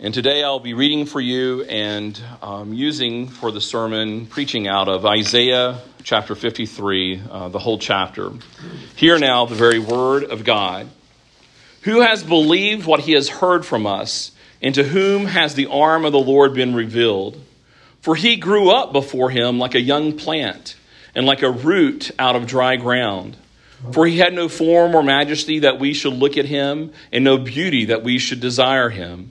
And today I'll be reading for you and um, using for the sermon, preaching out of Isaiah chapter 53, uh, the whole chapter. Hear now the very word of God. Who has believed what he has heard from us, and to whom has the arm of the Lord been revealed? For he grew up before him like a young plant, and like a root out of dry ground. For he had no form or majesty that we should look at him, and no beauty that we should desire him.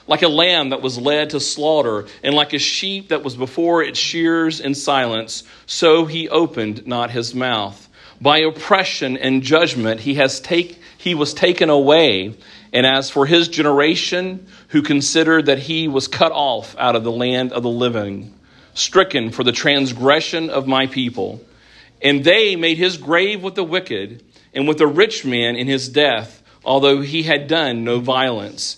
like a lamb that was led to slaughter, and like a sheep that was before its shears in silence, so he opened not his mouth. By oppression and judgment he has take, he was taken away. And as for his generation, who considered that he was cut off out of the land of the living, stricken for the transgression of my people, and they made his grave with the wicked and with the rich man in his death, although he had done no violence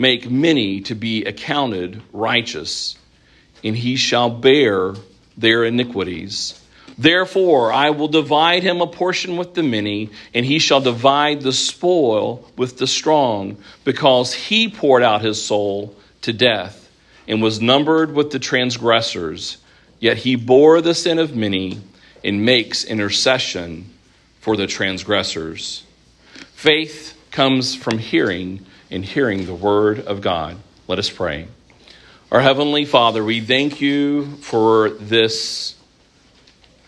make many to be accounted righteous, and he shall bear their iniquities. Therefore, I will divide him a portion with the many, and he shall divide the spoil with the strong, because he poured out his soul to death and was numbered with the transgressors. Yet he bore the sin of many and makes intercession for the transgressors. Faith comes from hearing in hearing the word of God. Let us pray. Our Heavenly Father, we thank you for this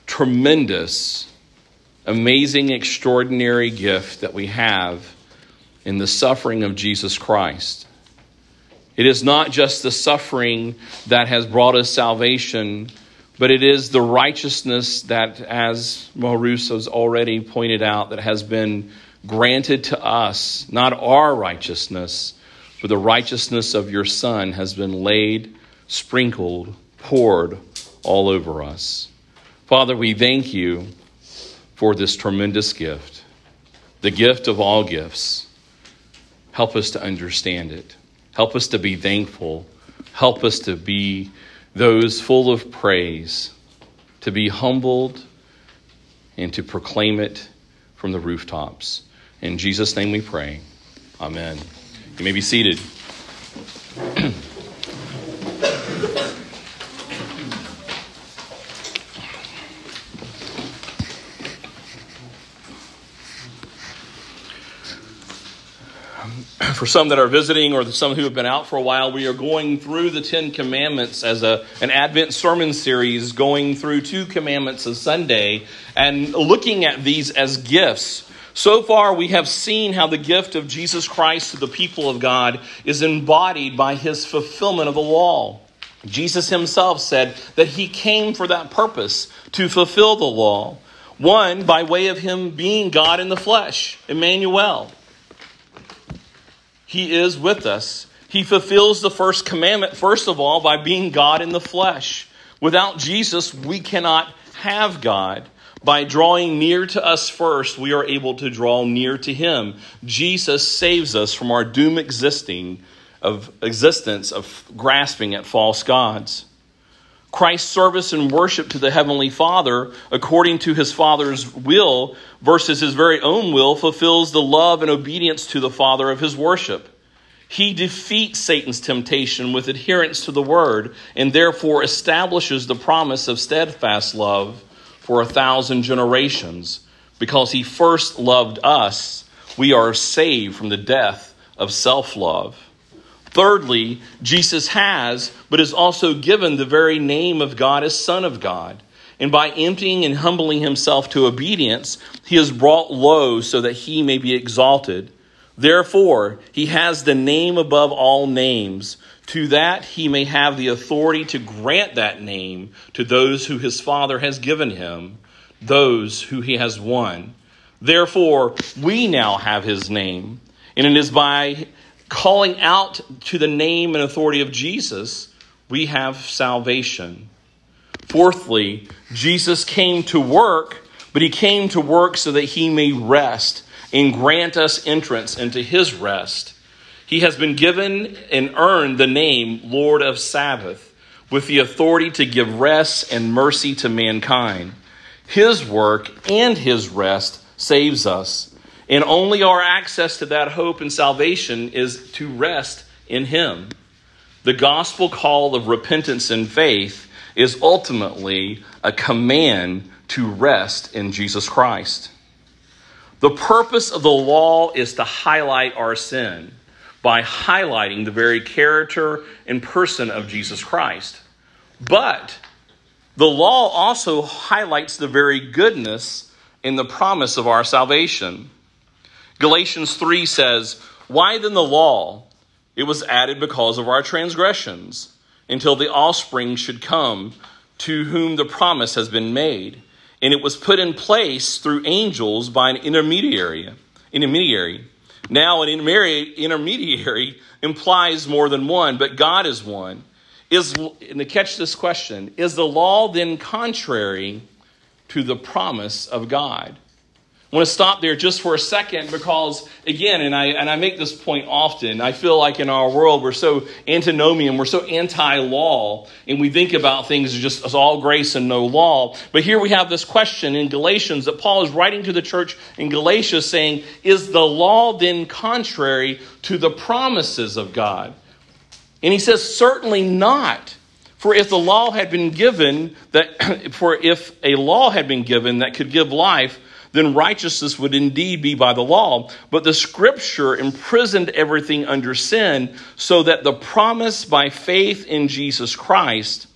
tremendous, amazing, extraordinary gift that we have in the suffering of Jesus Christ. It is not just the suffering that has brought us salvation, but it is the righteousness that, as has already pointed out, that has been granted to us, not our righteousness, but the righteousness of your Son has been laid, sprinkled, poured all over us. Father, we thank you for this tremendous gift, the gift of all gifts. Help us to understand it. Help us to be thankful. Help us to be those full of praise, to be humbled, and to proclaim it from the rooftops. In Jesus' name we pray. Amen. You may be seated. for some that are visiting or some who have been out for a while, we are going through the Ten Commandments as a, an Advent sermon series, going through two commandments a Sunday and looking at these as gifts so far, we have seen how the gift of Jesus Christ to the people of God is embodied by his fulfillment of the law. Jesus himself said that he came for that purpose, to fulfill the law. One, by way of him being God in the flesh, Emmanuel. He is with us. He fulfills the first commandment, first of all, by being God in the flesh. Without Jesus, we cannot have God. By drawing near to us first, we are able to draw near to him. Jesus saves us from our doom existing of existence of grasping at false gods. Christ's service and worship to the Heavenly Father according to his Father's will versus his very own will fulfills the love and obedience to the Father of his worship. He defeats Satan's temptation with adherence to the Word and therefore establishes the promise of steadfast love for a thousand generations. Because he first loved us, we are saved from the death of self love. Thirdly, Jesus has, but is also given the very name of God as Son of God. And by emptying and humbling himself to obedience, he is brought low so that he may be exalted. Therefore, he has the name above all names, to that he may have the authority to grant that name to those who his Father has given him, those who he has won. Therefore, we now have his name, and it is by calling out to the name and authority of Jesus we have salvation. Fourthly, Jesus came to work, but he came to work so that he may rest and grant us entrance into his rest. He has been given and earned the name Lord of Sabbath with the authority to give rest and mercy to mankind. His work and his rest saves us. And only our access to that hope and salvation is to rest in him. The gospel call of repentance and faith is ultimately a command to rest in Jesus Christ. The purpose of the law is to highlight our sin by highlighting the very character and person of Jesus Christ. But the law also highlights the very goodness and the promise of our salvation. Galatians 3 says, Why then the law? It was added because of our transgressions, until the offspring should come to whom the promise has been made and it was put in place through angels by an intermediary. Intermediary. Now, an intermediary implies more than one, but God is one. Is and to catch this question: Is the law then contrary to the promise of God? I want to stop there just for a second because, again, and I, and I make this point often, I feel like in our world we're so antinomian, we're so anti law, and we think about things as just as all grace and no law. But here we have this question in Galatians that Paul is writing to the church in Galatia saying, Is the law then contrary to the promises of God? And he says, Certainly not. For if the law had been given that for if a law had been given that could give life, then righteousness would indeed be by the law. But the scripture imprisoned everything under sin so that the promise by faith in Jesus Christ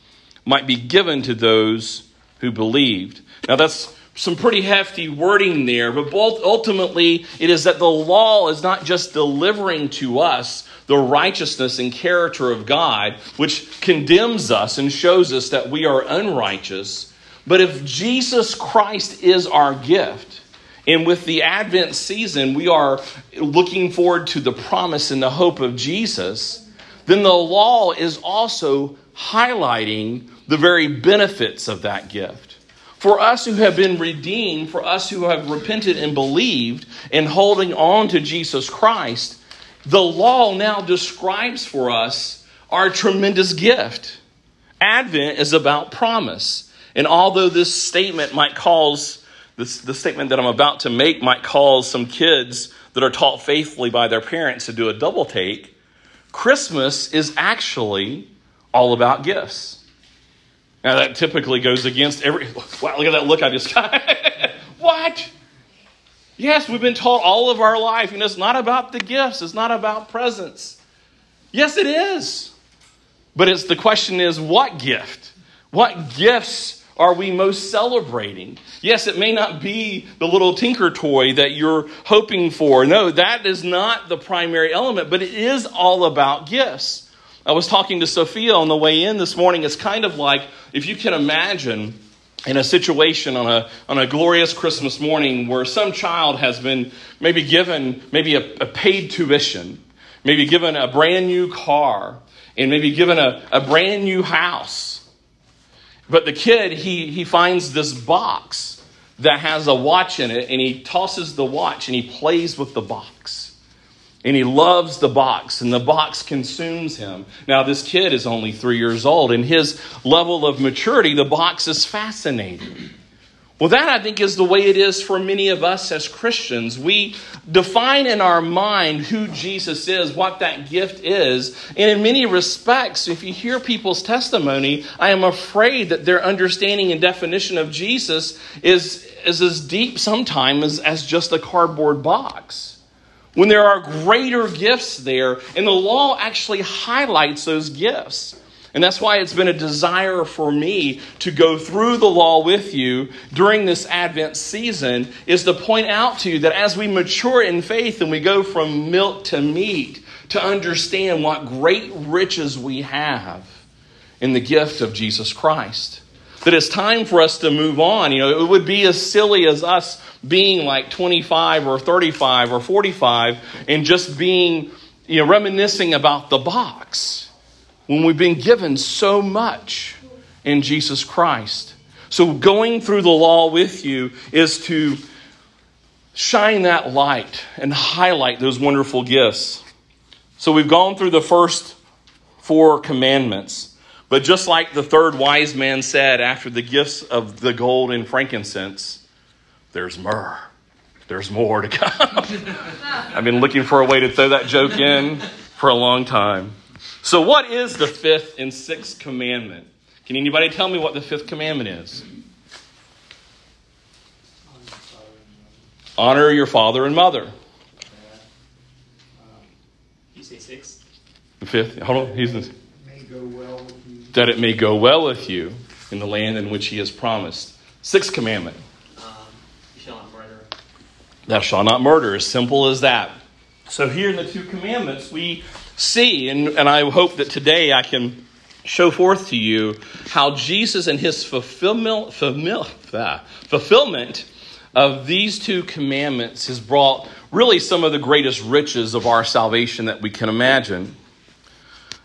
might be given to those who believed. Now that's some pretty hefty wording there, but ultimately it is that the law is not just delivering to us the righteousness and character of God, which condemns us and shows us that we are unrighteous but if Jesus Christ is our gift, and with the Advent season, we are looking forward to the promise and the hope of Jesus, then the law is also highlighting the very benefits of that gift. For us who have been redeemed, for us who have repented and believed and holding on to Jesus Christ, the law now describes for us our tremendous gift. Advent is about promise. And although this statement might cause, this, the statement that I'm about to make might cause some kids that are taught faithfully by their parents to do a double take, Christmas is actually all about gifts. Now, that typically goes against every. Wow, look at that look I just got. what? Yes, we've been taught all of our life, you know, it's not about the gifts, it's not about presents. Yes, it is. But it's the question is what gift? What gifts are we most celebrating? Yes, it may not be the little tinker toy that you're hoping for. No, that is not the primary element, but it is all about gifts. I was talking to Sophia on the way in this morning. It's kind of like if you can imagine in a situation on a, on a glorious Christmas morning where some child has been maybe given maybe a, a paid tuition, maybe given a brand new car, and maybe given a, a brand new house but the kid, he, he finds this box that has a watch in it, and he tosses the watch and he plays with the box. and he loves the box, and the box consumes him. Now, this kid is only three years old, and his level of maturity, the box is fascinating. Well, that I think is the way it is for many of us as Christians. We define in our mind who Jesus is, what that gift is. And in many respects, if you hear people's testimony, I am afraid that their understanding and definition of Jesus is, is as deep sometimes as, as just a cardboard box when there are greater gifts there, and the law actually highlights those gifts. And that's why it's been a desire for me to go through the law with you during this Advent season, is to point out to you that as we mature in faith and we go from milk to meat, to understand what great riches we have in the gift of Jesus Christ that it's time for us to move on. You know, it would be as silly as us being like 25 or 35 or 45 and just being, you know, reminiscing about the box when we've been given so much in Jesus Christ. So going through the law with you is to shine that light and highlight those wonderful gifts. So we've gone through the first four commandments. But just like the third wise man said after the gifts of the gold and frankincense, there's myrrh. There's more to come. I've been looking for a way to throw that joke in for a long time. So, what is the fifth and sixth commandment? Can anybody tell me what the fifth commandment is? Honor your father and mother. You say six? The fifth. Hold on. He's the, that it may go well with you in the land in which he has promised. Sixth commandment. Um, you shall not murder. Thou shalt not murder. As simple as that. So here in the two commandments, we see, and, and I hope that today I can show forth to you how Jesus and his fulfillment, ah, fulfillment of these two commandments has brought really some of the greatest riches of our salvation that we can imagine.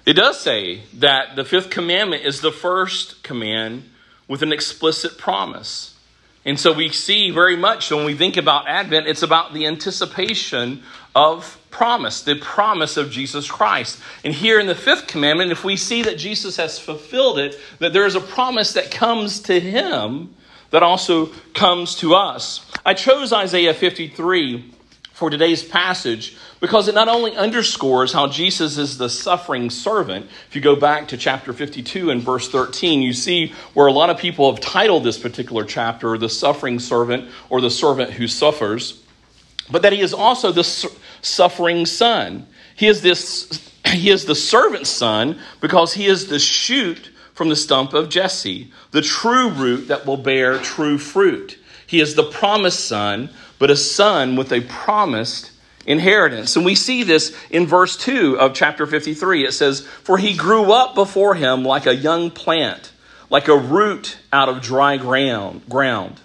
It does say that the fifth commandment is the first command with an explicit promise. And so we see very much when we think about Advent, it's about the anticipation of promise, the promise of Jesus Christ. And here in the fifth commandment, if we see that Jesus has fulfilled it, that there is a promise that comes to him that also comes to us. I chose Isaiah 53 for today's passage because it not only underscores how Jesus is the suffering servant. If you go back to chapter 52 and verse 13, you see where a lot of people have titled this particular chapter the suffering servant or the servant who suffers, but that he is also the suffering son. He is this he is the servant son because he is the shoot from the stump of Jesse, the true root that will bear true fruit. He is the promised son but a son with a promised inheritance. And we see this in verse 2 of chapter 53. It says, For he grew up before him like a young plant, like a root out of dry ground. ground.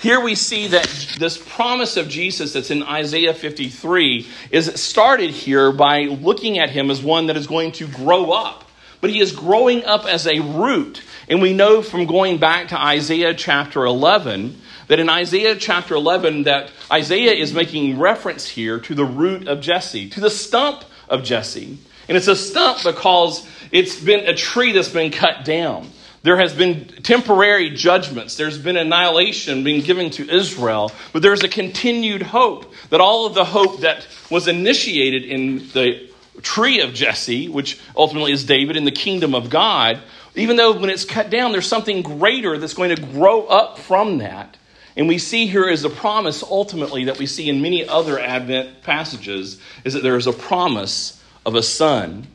Here we see that this promise of Jesus that's in Isaiah 53 is started here by looking at him as one that is going to grow up. But he is growing up as a root. And we know from going back to Isaiah chapter 11 that in Isaiah chapter 11 that Isaiah is making reference here to the root of Jesse, to the stump of Jesse. And it's a stump because it's been a tree that's been cut down. There has been temporary judgments. There's been annihilation being given to Israel, but there's a continued hope that all of the hope that was initiated in the tree of Jesse, which ultimately is David in the kingdom of God, even though when it's cut down, there's something greater that's going to grow up from that. And we see here is a promise ultimately that we see in many other Advent passages is that there is a promise of a son.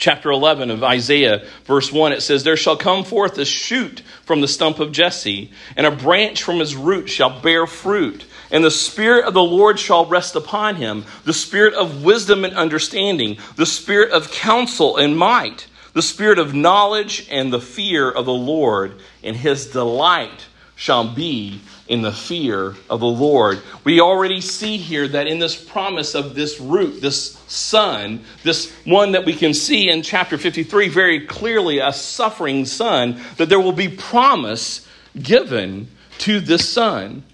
Chapter 11 of Isaiah, verse 1, it says, There shall come forth a shoot from the stump of Jesse, and a branch from his root shall bear fruit. And the Spirit of the Lord shall rest upon him the Spirit of wisdom and understanding, the Spirit of counsel and might, the Spirit of knowledge and the fear of the Lord, and his delight shall be in the fear of the Lord. We already see here that in this promise of this root, this son, this one that we can see in chapter 53 very clearly, a suffering son, that there will be promise given to this son.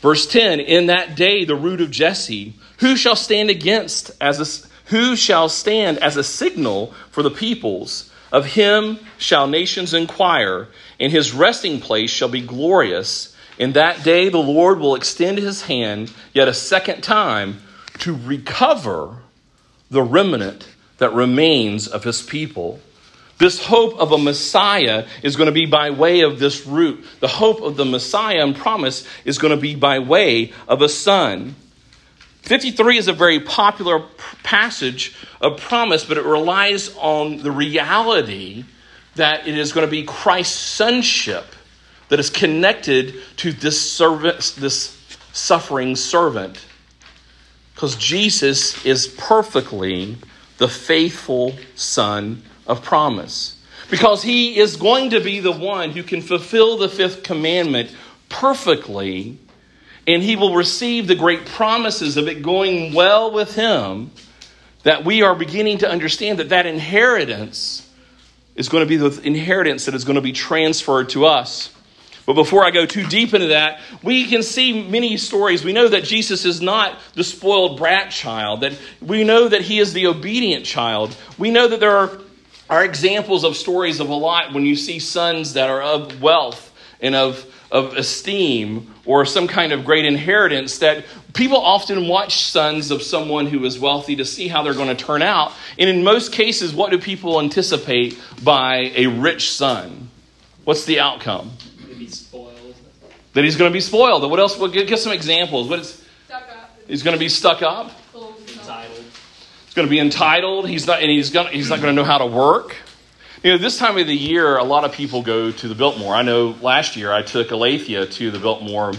Verse 10 In that day, the root of Jesse, who shall stand against as a, who shall stand as a signal for the peoples? Of him shall nations inquire, and his resting place shall be glorious. In that day, the Lord will extend his hand yet a second time to recover the remnant that remains of his people. This hope of a Messiah is going to be by way of this root. The hope of the Messiah and promise is going to be by way of a son. 53 is a very popular passage of promise, but it relies on the reality that it is going to be Christ's sonship that is connected to this servant, this suffering servant. Because Jesus is perfectly the faithful son of promise. Because he is going to be the one who can fulfill the fifth commandment perfectly, and he will receive the great promises of it going well with him. That we are beginning to understand that that inheritance is going to be the inheritance that is going to be transferred to us. But before I go too deep into that, we can see many stories. We know that Jesus is not the spoiled brat child, that we know that he is the obedient child. We know that there are, are examples of stories of a lot when you see sons that are of wealth and of, of esteem or some kind of great inheritance that people often watch sons of someone who is wealthy to see how they're going to turn out. And in most cases, what do people anticipate by a rich son? What's the outcome? Spoiled. That he's going to be spoiled. What else? Well, give some examples. What is? Stuck up. He's going to be stuck up. Entitled. He's going to be entitled. He's not, and he's going. He's not going to know how to work. You know, this time of the year, a lot of people go to the Biltmore. I know last year I took Alethea to the Biltmore,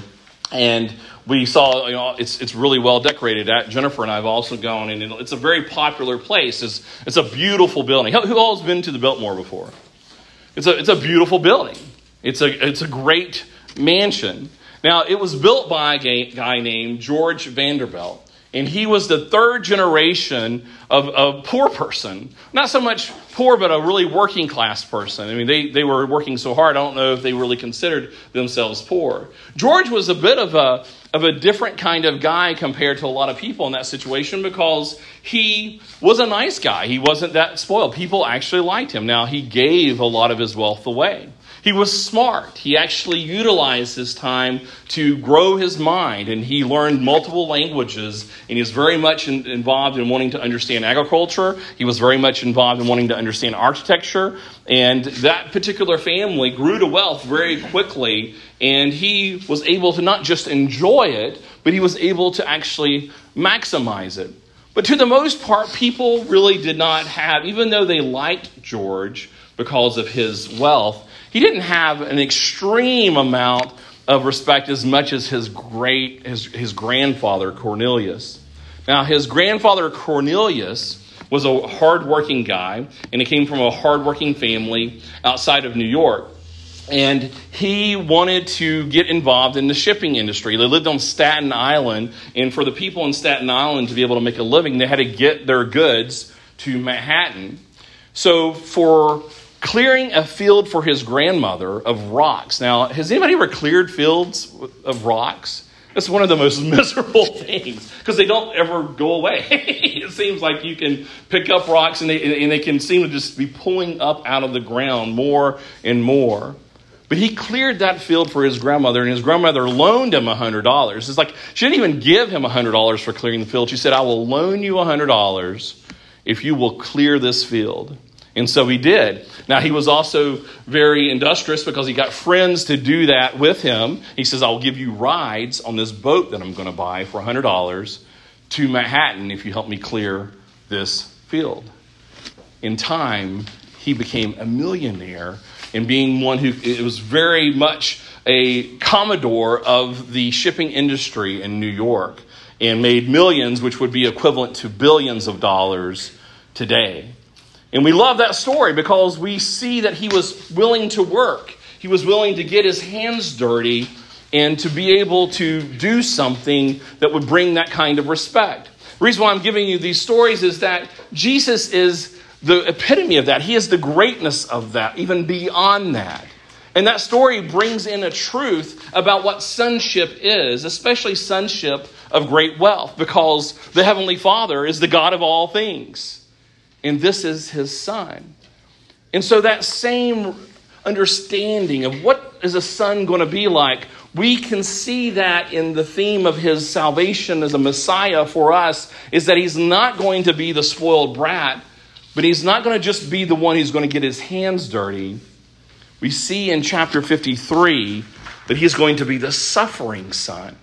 and we saw, you know, it's, it's really well decorated. At Jennifer and I have also gone, and it's a very popular place. It's, it's a beautiful building. Who, who all has been to the Biltmore before? It's a, it's a beautiful building. It's a, it's a great mansion. Now, it was built by a guy named George Vanderbilt, and he was the third generation of a poor person. Not so much poor, but a really working class person. I mean, they, they were working so hard, I don't know if they really considered themselves poor. George was a bit of a, of a different kind of guy compared to a lot of people in that situation because he was a nice guy. He wasn't that spoiled. People actually liked him. Now, he gave a lot of his wealth away. He was smart. He actually utilized his time to grow his mind, and he learned multiple languages, and he was very much in, involved in wanting to understand agriculture. He was very much involved in wanting to understand architecture, and that particular family grew to wealth very quickly, and he was able to not just enjoy it, but he was able to actually maximize it. But to the most part, people really did not have, even though they liked George because of his wealth, he didn't have an extreme amount of respect as much as his great his, his grandfather Cornelius. Now, his grandfather Cornelius was a hardworking guy, and he came from a hardworking family outside of New York. And he wanted to get involved in the shipping industry. They lived on Staten Island, and for the people in Staten Island to be able to make a living, they had to get their goods to Manhattan. So, for clearing a field for his grandmother of rocks. Now, has anybody ever cleared fields of rocks? It's one of the most miserable things because they don't ever go away. it seems like you can pick up rocks and they, and they can seem to just be pulling up out of the ground more and more. But he cleared that field for his grandmother, and his grandmother loaned him $100. It's like she didn't even give him $100 for clearing the field. She said, I will loan you $100 if you will clear this field. And so he did. Now, he was also very industrious because he got friends to do that with him. He says, I'll give you rides on this boat that I'm going to buy for $100 to Manhattan if you help me clear this field. In time, he became a millionaire and being one who it was very much a commodore of the shipping industry in New York and made millions, which would be equivalent to billions of dollars today. And we love that story because we see that he was willing to work. He was willing to get his hands dirty and to be able to do something that would bring that kind of respect. The reason why I'm giving you these stories is that Jesus is the epitome of that. He is the greatness of that, even beyond that. And that story brings in a truth about what sonship is, especially sonship of great wealth, because the Heavenly Father is the God of all things. And this is his son. And so that same understanding of what is a son going to be like, we can see that in the theme of his salvation as a Messiah for us, is that he's not going to be the spoiled brat, but he's not going to just be the one who's going to get his hands dirty. We see in chapter 53 that he's going to be the suffering son.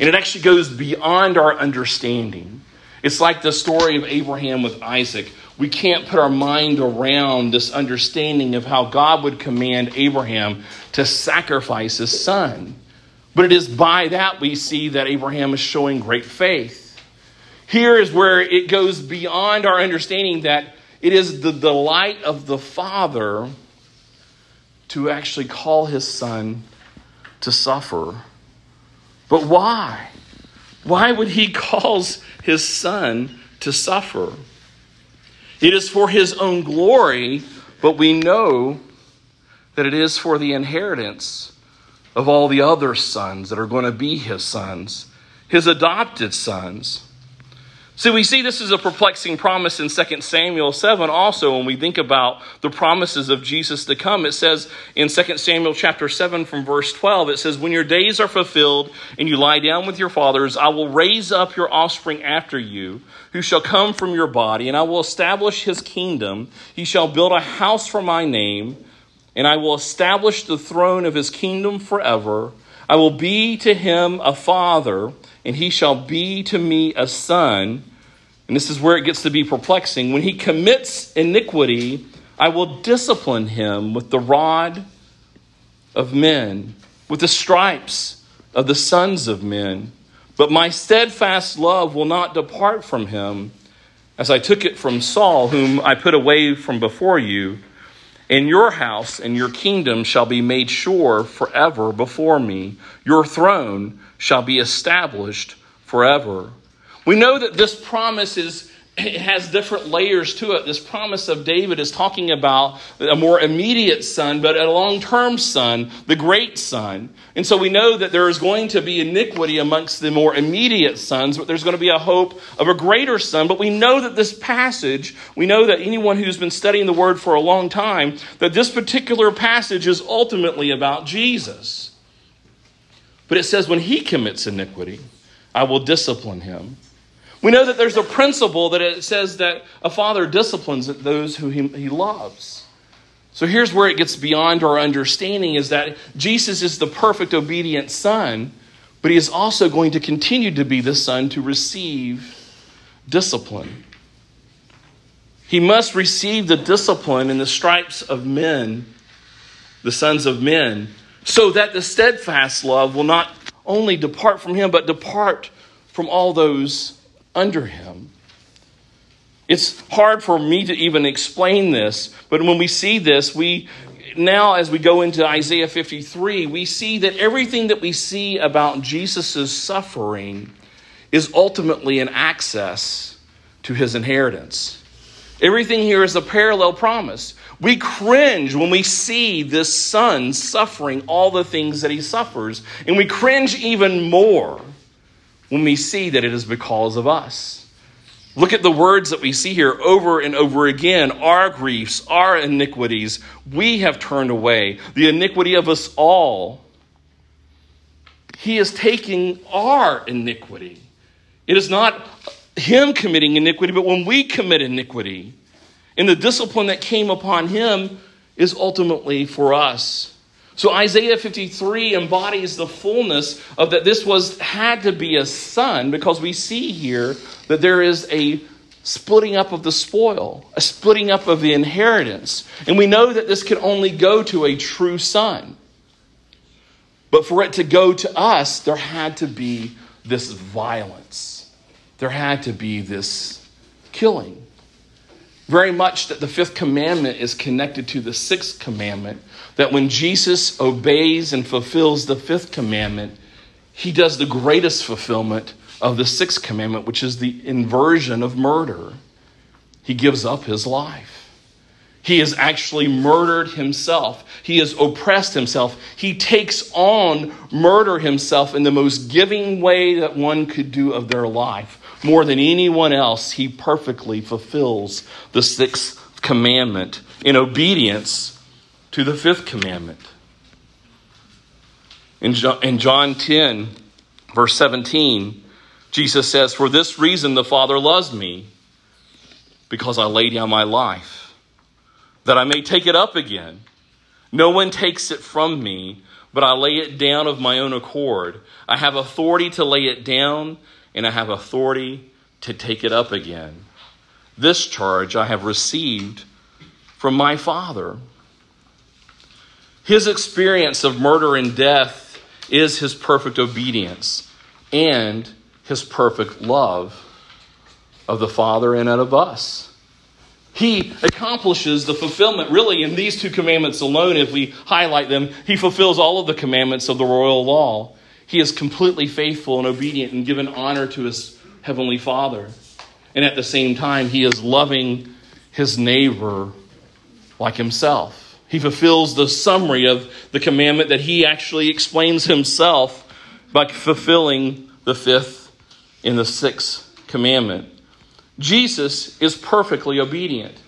And it actually goes beyond our understanding. It's like the story of Abraham with Isaac. We can't put our mind around this understanding of how God would command Abraham to sacrifice his son. But it is by that we see that Abraham is showing great faith. Here is where it goes beyond our understanding that it is the delight of the Father to actually call his son to suffer. But why? Why would he cause his son to suffer? It is for his own glory, but we know that it is for the inheritance of all the other sons that are going to be his sons, his adopted sons. So we see this is a perplexing promise in 2 Samuel 7 also when we think about the promises of Jesus to come. It says in 2 Samuel chapter 7 from verse 12, it says, When your days are fulfilled and you lie down with your fathers, I will raise up your offspring after you, who shall come from your body, and I will establish his kingdom. He shall build a house for my name, and I will establish the throne of his kingdom forever. I will be to him a father, and he shall be to me a son. And this is where it gets to be perplexing. When he commits iniquity, I will discipline him with the rod of men, with the stripes of the sons of men. But my steadfast love will not depart from him, as I took it from Saul, whom I put away from before you. And your house and your kingdom shall be made sure forever before me. Your throne shall be established forever. We know that this promise is it has different layers to it. This promise of David is talking about a more immediate son, but a long term son, the great son. And so we know that there is going to be iniquity amongst the more immediate sons, but there's going to be a hope of a greater son. But we know that this passage, we know that anyone who's been studying the word for a long time, that this particular passage is ultimately about Jesus. But it says, when he commits iniquity, I will discipline him. We know that there's a principle that it says that a father disciplines those who he, he loves. So here's where it gets beyond our understanding is that Jesus is the perfect obedient son, but he is also going to continue to be the son to receive discipline. He must receive the discipline and the stripes of men, the sons of men, so that the steadfast love will not only depart from him, but depart from all those under him. It's hard for me to even explain this, but when we see this, we now as we go into Isaiah 53, we see that everything that we see about Jesus' suffering is ultimately an access to his inheritance. Everything here is a parallel promise. We cringe when we see this son suffering all the things that he suffers, and we cringe even more when we see that it is because of us. Look at the words that we see here over and over again. Our griefs, our iniquities, we have turned away. The iniquity of us all. He is taking our iniquity. It is not him committing iniquity, but when we commit iniquity, and the discipline that came upon him is ultimately for us. So Isaiah 53 embodies the fullness of that this was had to be a son because we see here that there is a splitting up of the spoil, a splitting up of the inheritance. And we know that this can only go to a true son. But for it to go to us, there had to be this violence. There had to be this killing very much that the fifth commandment is connected to the sixth commandment. That when Jesus obeys and fulfills the fifth commandment, he does the greatest fulfillment of the sixth commandment, which is the inversion of murder. He gives up his life. He has actually murdered himself. He has oppressed himself. He takes on murder himself in the most giving way that one could do of their life. More than anyone else, he perfectly fulfills the sixth commandment in obedience to the fifth commandment. In John 10, verse 17, Jesus says, For this reason the Father loves me, because I lay down my life, that I may take it up again. No one takes it from me, but I lay it down of my own accord. I have authority to lay it down, and I have authority to take it up again. This charge I have received from my Father. His experience of murder and death is his perfect obedience and his perfect love of the Father and of us. He accomplishes the fulfillment, really, in these two commandments alone. If we highlight them, he fulfills all of the commandments of the royal law. He is completely faithful and obedient and given honor to his heavenly Father. And at the same time, he is loving his neighbor like himself. He fulfills the summary of the commandment that he actually explains himself by fulfilling the fifth in the sixth commandment. Jesus is perfectly obedient.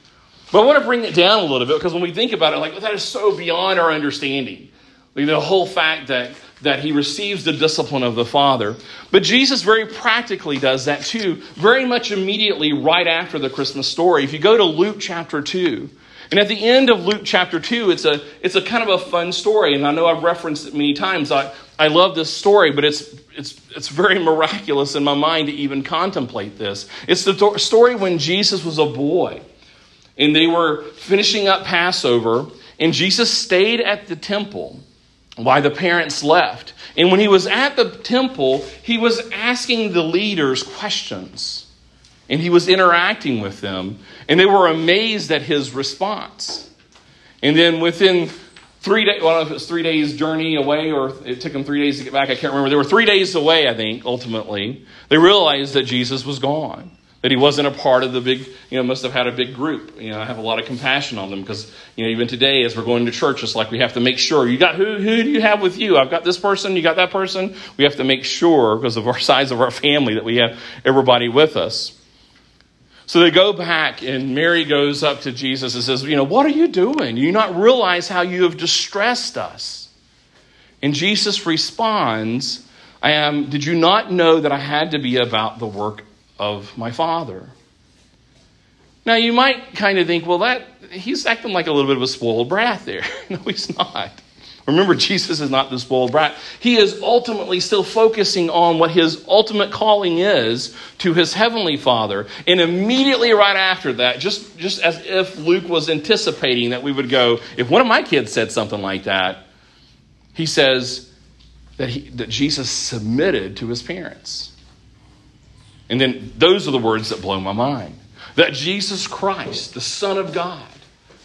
But I want to bring it down a little bit because when we think about it, like well, that is so beyond our understanding. Like, the whole fact that that he receives the discipline of the Father. But Jesus very practically does that too, very much immediately right after the Christmas story. If you go to Luke chapter 2, and at the end of Luke chapter 2, it's a, it's a kind of a fun story. And I know I've referenced it many times. I, I love this story, but it's, it's, it's very miraculous in my mind to even contemplate this. It's the story when Jesus was a boy and they were finishing up Passover, and Jesus stayed at the temple while the parents left. And when he was at the temple, he was asking the leaders questions and he was interacting with them, and they were amazed at his response. And then within three days, well, if it was three days' journey away or it took them three days to get back, I can't remember. They were three days away, I think, ultimately. They realized that Jesus was gone. That he wasn't a part of the big, you know, must have had a big group. You know, I have a lot of compassion on them because, you know, even today as we're going to church, it's like we have to make sure you got who, who do you have with you? I've got this person, you got that person. We have to make sure because of our size of our family that we have everybody with us. So they go back, and Mary goes up to Jesus and says, You know, what are you doing? Do you not realize how you have distressed us? And Jesus responds, I am, did you not know that I had to be about the work of my Father? Now you might kind of think, well, that he's acting like a little bit of a spoiled brat there. no, he's not. Remember, Jesus is not this spoiled brat. He is ultimately still focusing on what his ultimate calling is to his heavenly Father. And immediately right after that, just, just as if Luke was anticipating that we would go, if one of my kids said something like that, he says that, he, that Jesus submitted to his parents. And then those are the words that blow my mind. That Jesus Christ, the Son of God,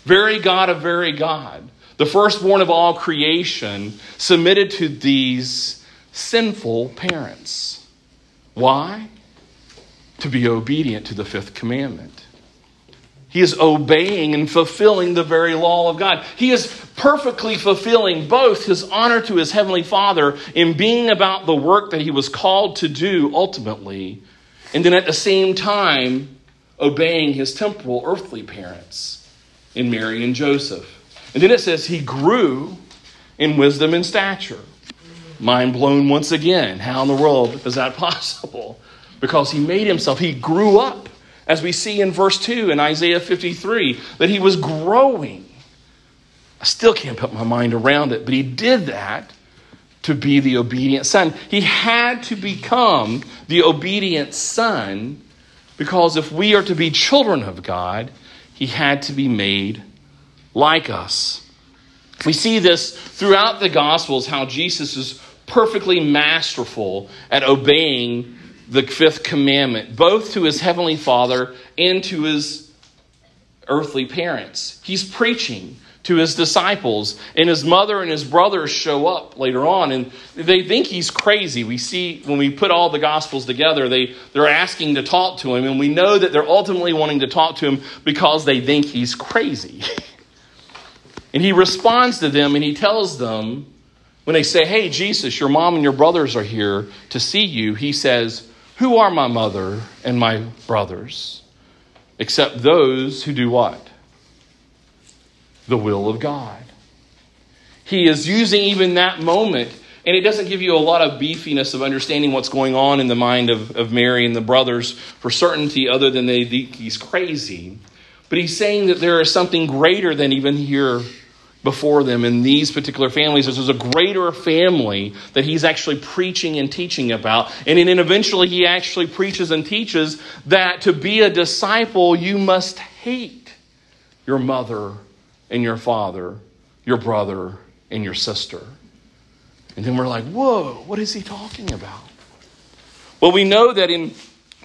very God of very God, the firstborn of all creation, submitted to these sinful parents. Why? To be obedient to the fifth commandment. He is obeying and fulfilling the very law of God. He is perfectly fulfilling both his honor to his heavenly Father in being about the work that he was called to do ultimately, and then at the same time obeying his temporal earthly parents in Mary and Joseph. And then it says he grew in wisdom and stature. Mind blown once again. How in the world is that possible? Because he made himself, he grew up, as we see in verse 2 in Isaiah 53, that he was growing. I still can't put my mind around it, but he did that to be the obedient son. He had to become the obedient son because if we are to be children of God, he had to be made like us. We see this throughout the Gospels how Jesus is perfectly masterful at obeying the fifth commandment, both to his heavenly Father and to his earthly parents. He's preaching to his disciples. And his mother and his brothers show up later on, and they think he's crazy. We see when we put all the Gospels together, they, they're asking to talk to him, and we know that they're ultimately wanting to talk to him because they think he's crazy. and he responds to them and he tells them, when they say, Hey, Jesus, your mom and your brothers are here to see you, he says, Who are my mother and my brothers? Except those who do what? the will of God. He is using even that moment, and it doesn't give you a lot of beefiness of understanding what's going on in the mind of, of Mary and the brothers for certainty, other than they think he's crazy. But he's saying that there is something greater than even here before them in these particular families. There's a greater family that he's actually preaching and teaching about. And then eventually he actually preaches and teaches that to be a disciple, you must hate your mother and your father, your brother and your sister. And then we're like, whoa, what is he talking about? Well, we know that in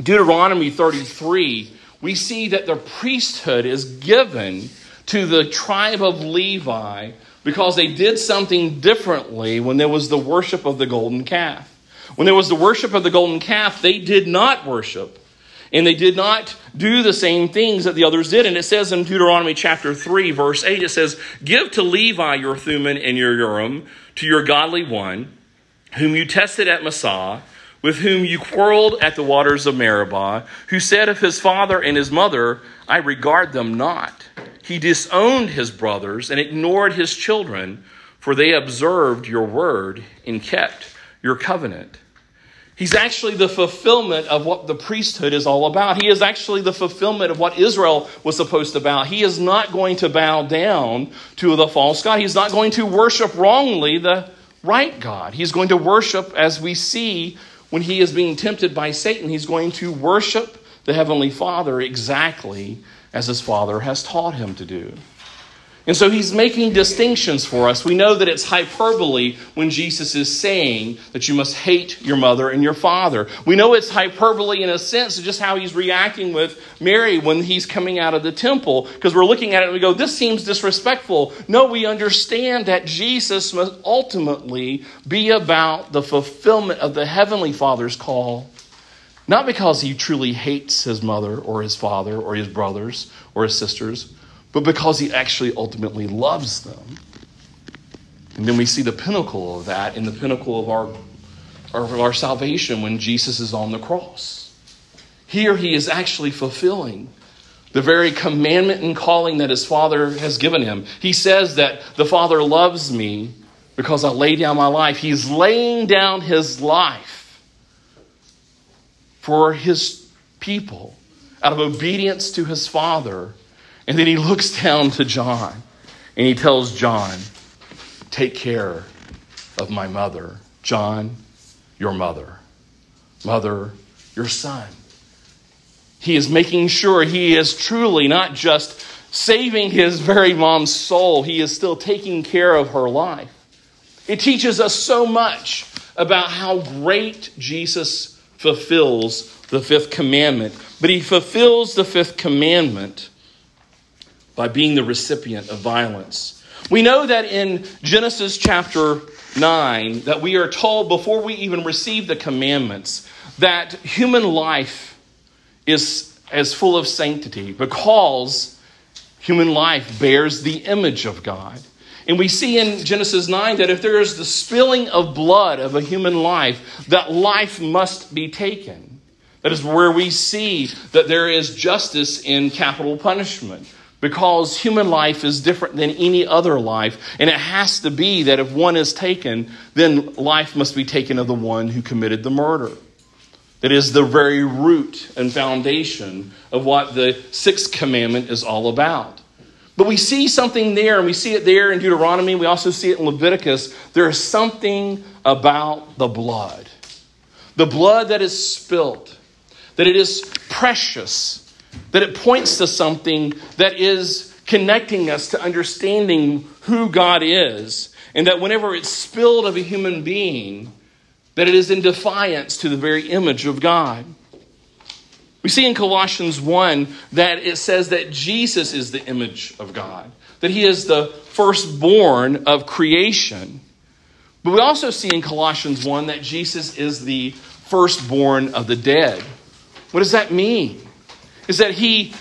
Deuteronomy 33, we see that the priesthood is given to the tribe of Levi because they did something differently when there was the worship of the golden calf. When there was the worship of the golden calf, they did not worship and they did not do the same things that the others did. And it says in Deuteronomy chapter 3, verse 8, it says, Give to Levi your Thummim and your Urim, to your godly one, whom you tested at Massah, with whom you quarreled at the waters of Meribah, who said of his father and his mother, I regard them not. He disowned his brothers and ignored his children, for they observed your word and kept your covenant. He's actually the fulfillment of what the priesthood is all about. He is actually the fulfillment of what Israel was supposed to bow. He is not going to bow down to the false God. He's not going to worship wrongly the right God. He's going to worship as we see when he is being tempted by Satan. He's going to worship the Heavenly Father exactly as his Father has taught him to do. And so he's making distinctions for us. We know that it's hyperbole when Jesus is saying that you must hate your mother and your father. We know it's hyperbole in a sense of just how he's reacting with Mary when he's coming out of the temple, because we're looking at it and we go, this seems disrespectful. No, we understand that Jesus must ultimately be about the fulfillment of the Heavenly Father's call. Not because he truly hates his mother or his father or his brothers or his sisters but because he actually ultimately loves them. And then we see the pinnacle of that in the pinnacle of our, of our salvation when Jesus is on the cross. Here he is actually fulfilling the very commandment and calling that his Father has given him. He says that the Father loves me because I lay down my life. He's laying down his life for his people out of obedience to his Father and then he looks down to John and he tells John, Take care of my mother. John, your mother. Mother, your son. He is making sure he is truly not just saving his very mom's soul, he is still taking care of her life. It teaches us so much about how great Jesus fulfills the fifth commandment. But he fulfills the fifth commandment by being the recipient of violence. We know that in Genesis chapter 9 that we are told before we even receive the commandments that human life is as full of sanctity because human life bears the image of God. And we see in Genesis 9 that if there is the spilling of blood of a human life, that life must be taken. That is where we see that there is justice in capital punishment because human life is different than any other life. And it has to be that if one is taken, then life must be taken of the one who committed the murder. That is the very root and foundation of what the sixth commandment is all about. But we see something there, and we see it there in Deuteronomy. We also see it in Leviticus. There is something about the blood. The blood that is spilt, that it is precious that it points to something that is connecting us to understanding who God is, and that whenever it's spilled of a human being, that it is in defiance to the very image of God. We see in Colossians 1 that it says that Jesus is the image of God, that he is the firstborn of creation. But we also see in Colossians 1 that Jesus is the firstborn of the dead. What does that mean? Is that he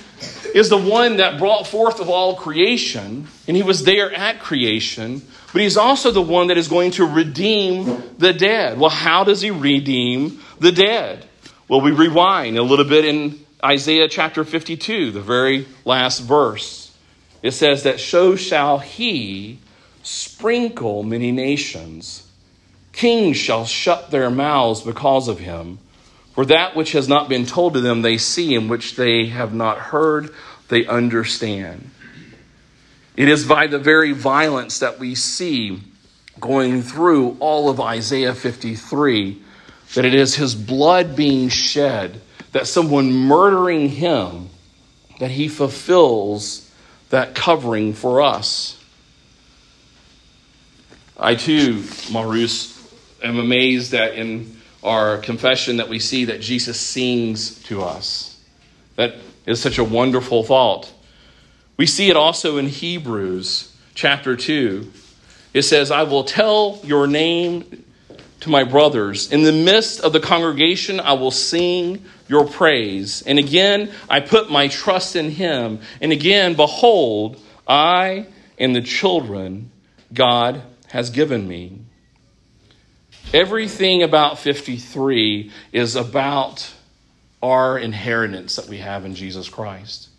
is the one that brought forth of all creation, and he was there at creation, but he's also the one that is going to redeem the dead. Well, how does he redeem the dead? Well, we rewind a little bit in Isaiah chapter 52, the very last verse. It says that so shall he sprinkle many nations. Kings shall shut their mouths because of him. For that which has not been told to them, they see, and which they have not heard, they understand. It is by the very violence that we see going through all of Isaiah 53 that it is his blood being shed, that someone murdering him, that he fulfills that covering for us. I too, Maurice, am amazed that in our confession that we see that Jesus sings to us. That is such a wonderful thought. We see it also in Hebrews chapter 2. It says, I will tell your name to my brothers. In the midst of the congregation, I will sing your praise. And again, I put my trust in him. And again, behold, I and the children God has given me. Everything about 53 is about our inheritance that we have in Jesus Christ.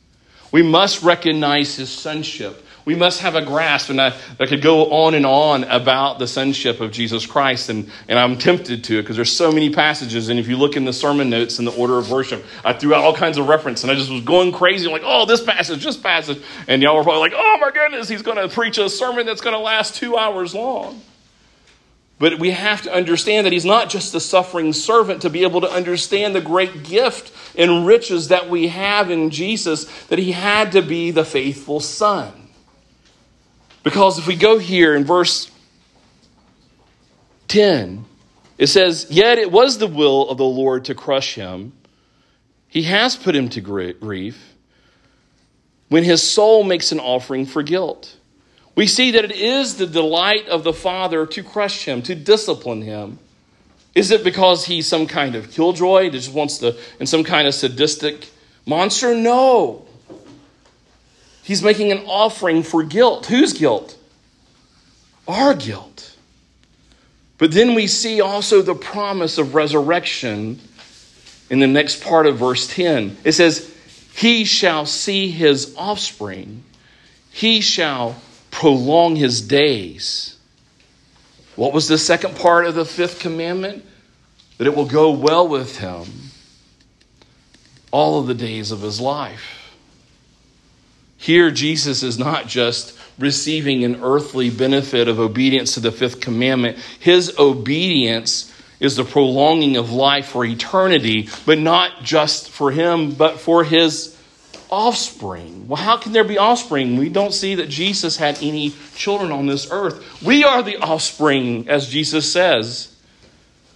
We must recognize his sonship. We must have a grasp, and I, I could go on and on about the sonship of Jesus Christ, and, and I'm tempted to it because there's so many passages. And if you look in the sermon notes in the order of worship, I threw out all kinds of reference, and I just was going crazy, like, oh, this passage, this passage. And y'all were probably like, oh my goodness, he's going to preach a sermon that's going to last two hours long. But we have to understand that he's not just the suffering servant to be able to understand the great gift and riches that we have in Jesus, that he had to be the faithful son. Because if we go here in verse 10, it says, Yet it was the will of the Lord to crush him. He has put him to grief when his soul makes an offering for guilt. We see that it is the delight of the Father to crush him, to discipline him. Is it because he's some kind of killjoy that just wants to, and some kind of sadistic monster? No. He's making an offering for guilt. Whose guilt? Our guilt. But then we see also the promise of resurrection in the next part of verse 10. It says, He shall see his offspring, he shall prolong his days. What was the second part of the fifth commandment? That it will go well with him all of the days of his life. Here, Jesus is not just receiving an earthly benefit of obedience to the fifth commandment, his obedience is the prolonging of life for eternity, but not just for him, but for his offspring. Well, how can there be offspring? We don't see that Jesus had any children on this earth. We are the offspring, as Jesus says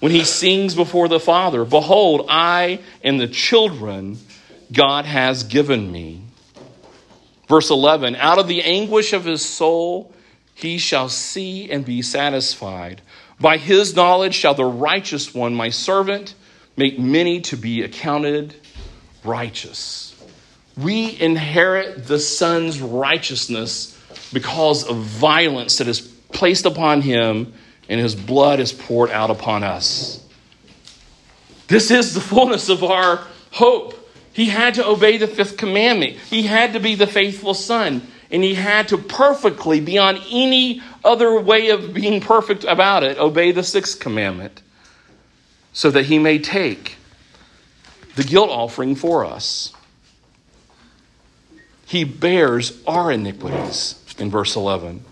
when he sings before the Father Behold, I and the children God has given me. Verse 11 Out of the anguish of his soul he shall see and be satisfied. By his knowledge shall the righteous one, my servant, make many to be accounted righteous. We inherit the Son's righteousness because of violence that is placed upon him and his blood is poured out upon us. This is the fullness of our hope. He had to obey the fifth commandment, he had to be the faithful son, and he had to perfectly, beyond any other way of being perfect about it, obey the sixth commandment so that he may take the guilt offering for us. He bears our iniquities in verse 11.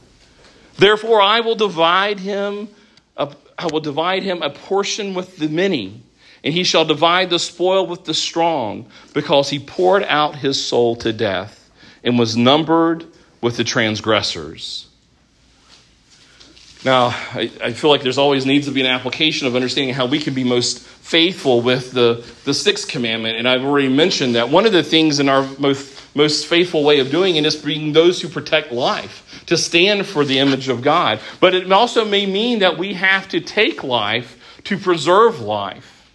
Therefore, I will divide him. A, I will divide him a portion with the many, and he shall divide the spoil with the strong, because he poured out his soul to death and was numbered with the transgressors. Now, I, I feel like there's always needs to be an application of understanding how we can be most faithful with the, the sixth commandment. And I've already mentioned that one of the things in our most, most faithful way of doing it is being those who protect life, to stand for the image of God. But it also may mean that we have to take life to preserve life.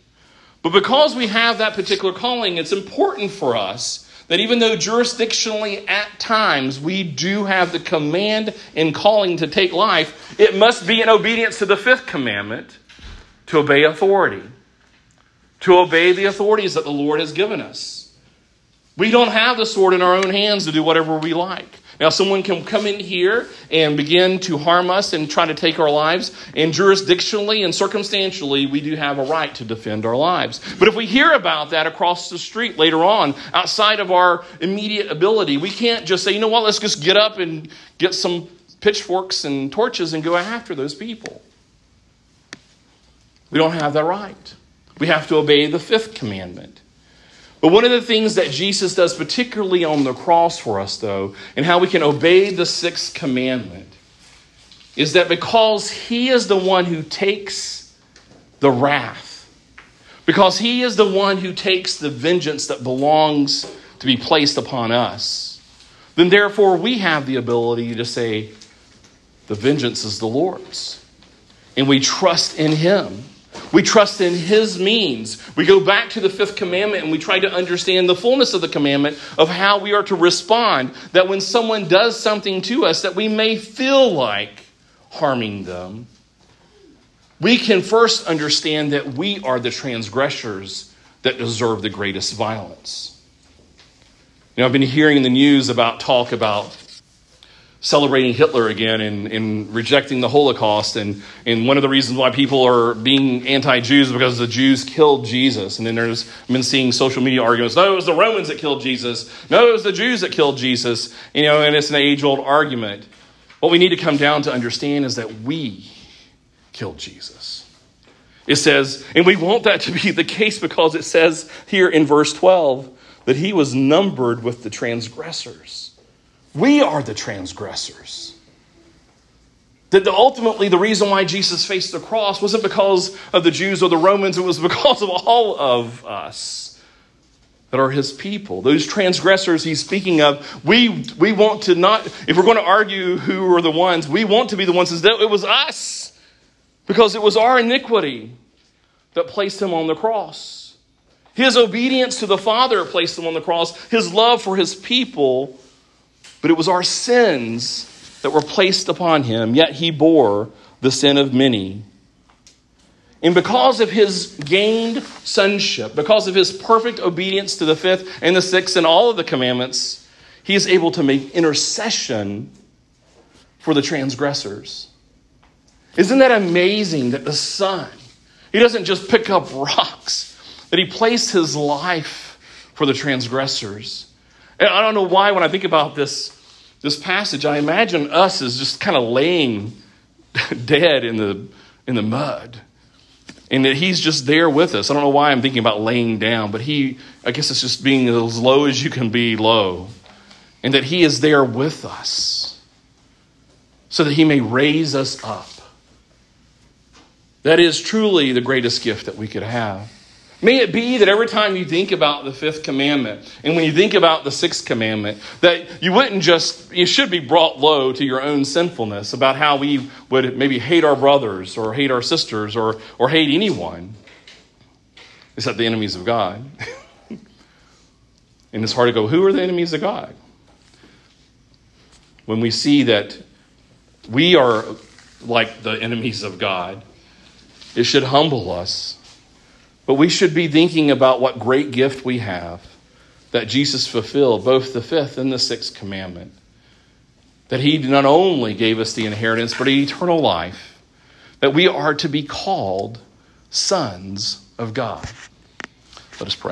But because we have that particular calling, it's important for us that even though jurisdictionally at times we do have the command and calling to take life, it must be in obedience to the fifth commandment to obey authority, to obey the authorities that the Lord has given us. We don't have the sword in our own hands to do whatever we like. Now, someone can come in here and begin to harm us and try to take our lives, and jurisdictionally and circumstantially, we do have a right to defend our lives. But if we hear about that across the street later on, outside of our immediate ability, we can't just say, you know what, let's just get up and get some pitchforks and torches and go after those people. We don't have that right. We have to obey the fifth commandment. But one of the things that Jesus does, particularly on the cross for us, though, and how we can obey the sixth commandment, is that because He is the one who takes the wrath, because He is the one who takes the vengeance that belongs to be placed upon us, then therefore we have the ability to say, The vengeance is the Lord's. And we trust in Him. We trust in His means. We go back to the fifth commandment and we try to understand the fullness of the commandment of how we are to respond. That when someone does something to us that we may feel like harming them, we can first understand that we are the transgressors that deserve the greatest violence. You know, I've been hearing in the news about talk about celebrating Hitler again and, and rejecting the Holocaust. And, and one of the reasons why people are being anti Jews is because the Jews killed Jesus. And then there's been seeing social media arguments no, it was the Romans that killed Jesus. No, it was the Jews that killed Jesus. You know, and it's an age old argument. What we need to come down to understand is that we killed Jesus. It says, and we want that to be the case because it says here in verse 12 that he was numbered with the transgressors. We are the transgressors. That the, ultimately the reason why Jesus faced the cross wasn't because of the Jews or the Romans, it was because of all of us that are his people. Those transgressors he's speaking of, we, we want to not, if we're going to argue who are the ones, we want to be the ones that it was us because it was our iniquity that placed him on the cross. His obedience to the Father placed him on the cross. His love for his people but it was our sins that were placed upon him, yet he bore the sin of many. And because of his gained sonship, because of his perfect obedience to the fifth and the sixth and all of the commandments, he is able to make intercession for the transgressors. Isn't that amazing that the Son, he doesn't just pick up rocks, that he placed his life for the transgressors? And I don't know why, when I think about this, this passage, I imagine us as just kind of laying dead in the, in the mud. And that he's just there with us. I don't know why I'm thinking about laying down, but he, I guess it's just being as low as you can be low. And that he is there with us so that he may raise us up. That is truly the greatest gift that we could have. May it be that every time you think about the fifth commandment and when you think about the sixth commandment, that you wouldn't just, you should be brought low to your own sinfulness about how we would maybe hate our brothers or hate our sisters or, or hate anyone except the enemies of God. and it's hard to go, who are the enemies of God? When we see that we are like the enemies of God, it should humble us but we should be thinking about what great gift we have that Jesus fulfilled, both the fifth and the sixth commandment. That he not only gave us the inheritance, but eternal life. That we are to be called sons of God. Let us pray.